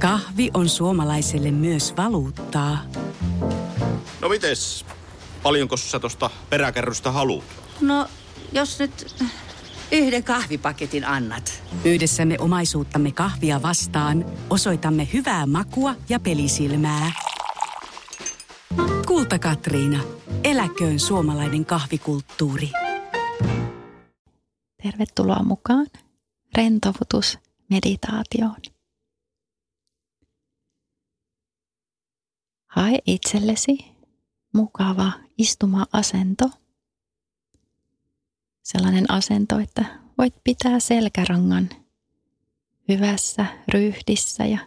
Kahvi on suomalaiselle myös valuuttaa. No mites? Paljonko sä tosta peräkärrystä haluat? No, jos nyt yhden kahvipaketin annat. Yhdessä me omaisuuttamme kahvia vastaan osoitamme hyvää makua ja pelisilmää. Kulta Katriina. Eläköön suomalainen kahvikulttuuri. Tervetuloa mukaan rentoutusmeditaatioon. Hae itsellesi mukava istuma-asento. Sellainen asento, että voit pitää selkärangan hyvässä ryhdissä ja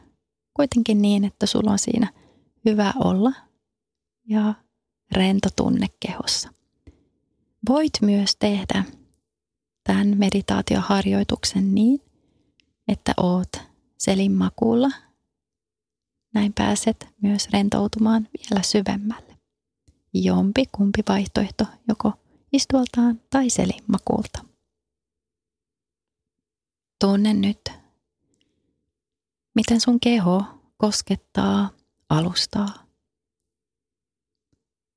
kuitenkin niin, että sulla on siinä hyvä olla ja rento tunne kehossa. Voit myös tehdä tämän meditaatioharjoituksen niin, että oot selinmakuulla. Näin pääset myös rentoutumaan vielä syvemmälle. Jompi kumpi vaihtoehto joko istualtaan tai selinmakuulta. Tunne nyt, miten sun keho koskettaa alustaa.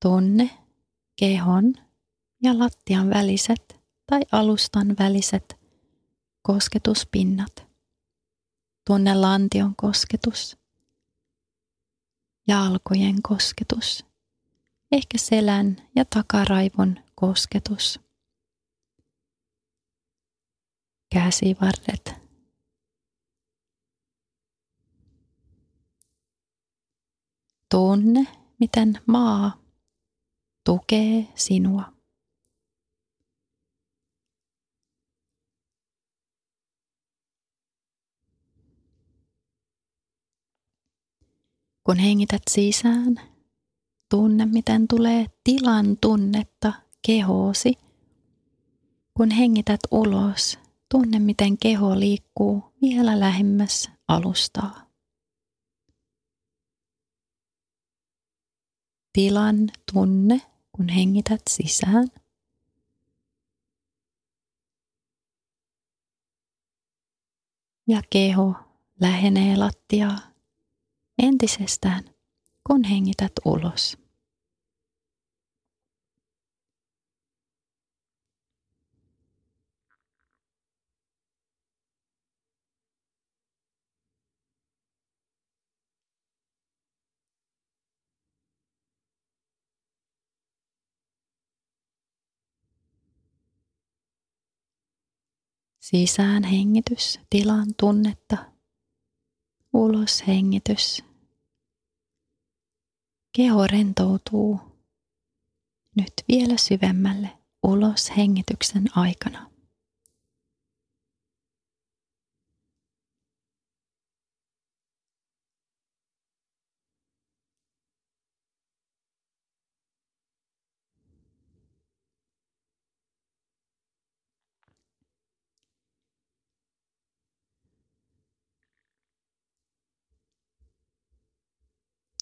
Tunne kehon ja lattian väliset tai alustan väliset kosketuspinnat. Tunne lantion kosketus, jalkojen kosketus, ehkä selän ja takaraivon kosketus. Käsivarret. Tunne, miten maa tukee sinua. Kun hengität sisään, tunne miten tulee tilan tunnetta kehoosi. Kun hengität ulos, tunne miten keho liikkuu vielä lähemmäs alustaa. Tilan tunne, kun hengität sisään. Ja keho lähenee lattiaa entisestään, kun hengität ulos. Sisään hengitys, tilan tunnetta. Ulos hengitys, Keho rentoutuu nyt vielä syvemmälle ulos hengityksen aikana.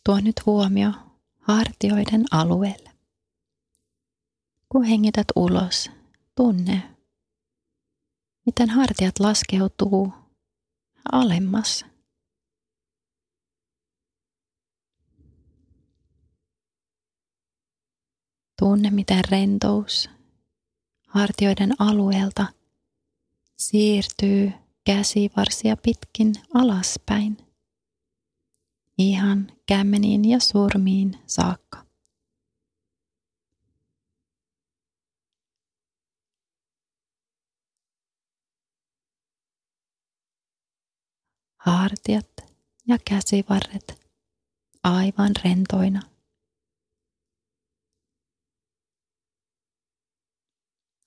Tuo nyt huomio hartioiden alueelle. Kun hengität ulos, tunne, miten hartiat laskeutuu alemmas. Tunne, miten rentous hartioiden alueelta siirtyy käsivarsia pitkin alaspäin ihan kämmeniin ja sormiin saakka. Hartiat ja käsivarret aivan rentoina.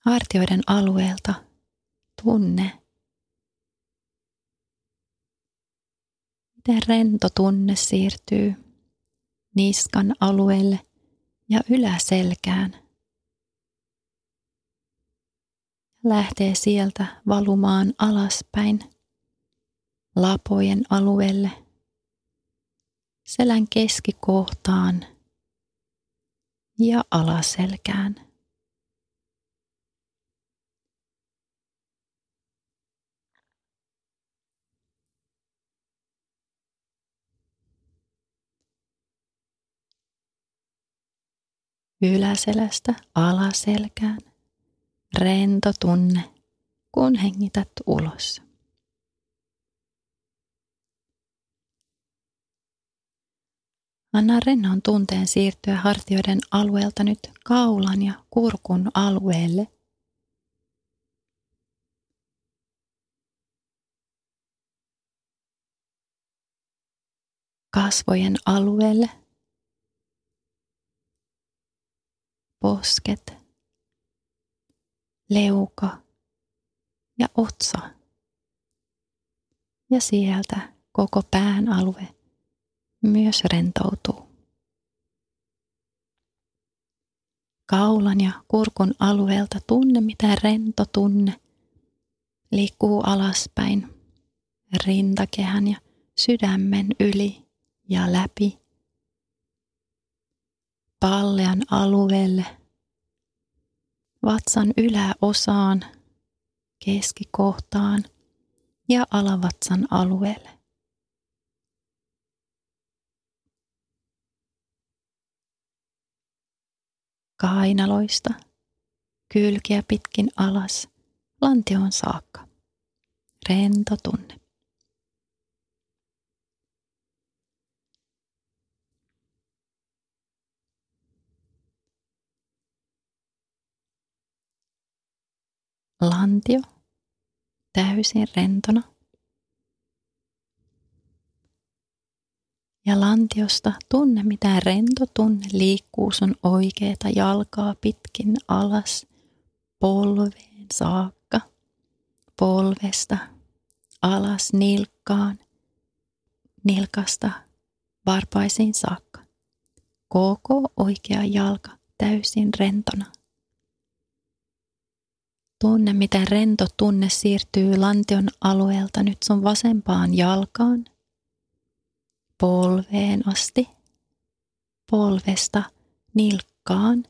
Hartioiden alueelta tunne miten rento tunne siirtyy niskan alueelle ja yläselkään. Lähtee sieltä valumaan alaspäin lapojen alueelle, selän keskikohtaan ja alaselkään. Yläselästä alaselkään. Rento tunne, kun hengität ulos. Anna rennon tunteen siirtyä hartioiden alueelta nyt kaulan ja kurkun alueelle. Kasvojen alueelle. Posket. Leuka ja otsa. Ja sieltä koko pään alue myös rentoutuu. Kaulan ja kurkun alueelta tunne, mitä rento tunne liikkuu alaspäin rintakehän ja sydämen yli ja läpi pallean alueelle, vatsan yläosaan, keskikohtaan ja alavatsan alueelle. kainaloista, kylkiä pitkin alas, lantioon saakka. Rento tunne. Lantio täysin rentona. ja lantiosta tunne, mitä rento tunne liikkuu sun oikeeta jalkaa pitkin alas polveen saakka, polvesta alas nilkkaan, nilkasta varpaisiin saakka. Koko oikea jalka täysin rentona. Tunne, miten rento tunne siirtyy lantion alueelta nyt sun vasempaan jalkaan – polveen asti, polvesta nilkkaan,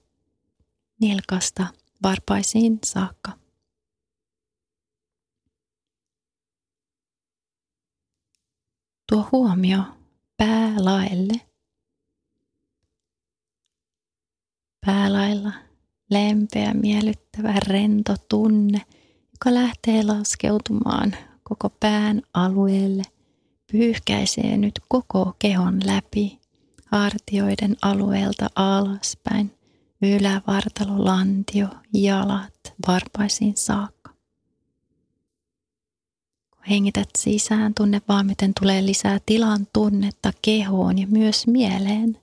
nilkasta varpaisiin saakka. Tuo huomio päälaelle. Päälailla lempeä, miellyttävä, rento tunne, joka lähtee laskeutumaan koko pään alueelle – pyyhkäisee nyt koko kehon läpi, hartioiden alueelta alaspäin, ylävartalo, lantio, jalat, varpaisiin saakka. Kun hengität sisään, tunne vaan miten tulee lisää tilan tunnetta kehoon ja myös mieleen.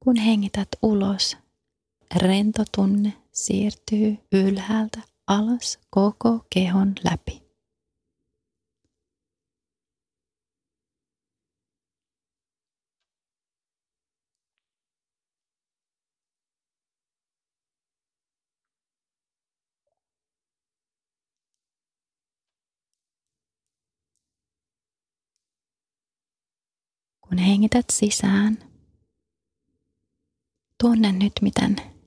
Kun hengität ulos, rento tunne siirtyy ylhäältä alas koko kehon läpi. Kun hengität sisään, tunne nyt miten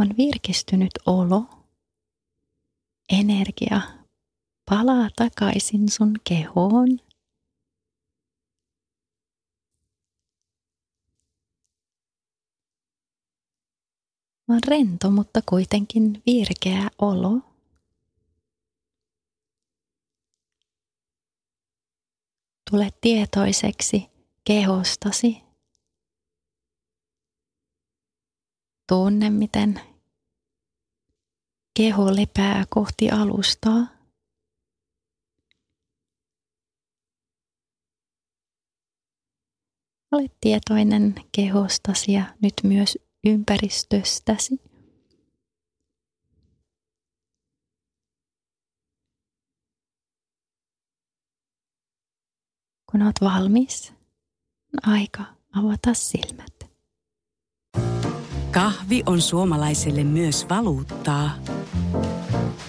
on virkistynyt olo, energia palaa takaisin sun kehoon. On rento, mutta kuitenkin virkeä olo. Tule tietoiseksi kehostasi. Tunne, miten keho lepää kohti alustaa. Ole tietoinen kehostasi ja nyt myös ympäristöstäsi. Kun olet valmis, on aika avata silmät. Kahvi on suomalaiselle myös valuuttaa.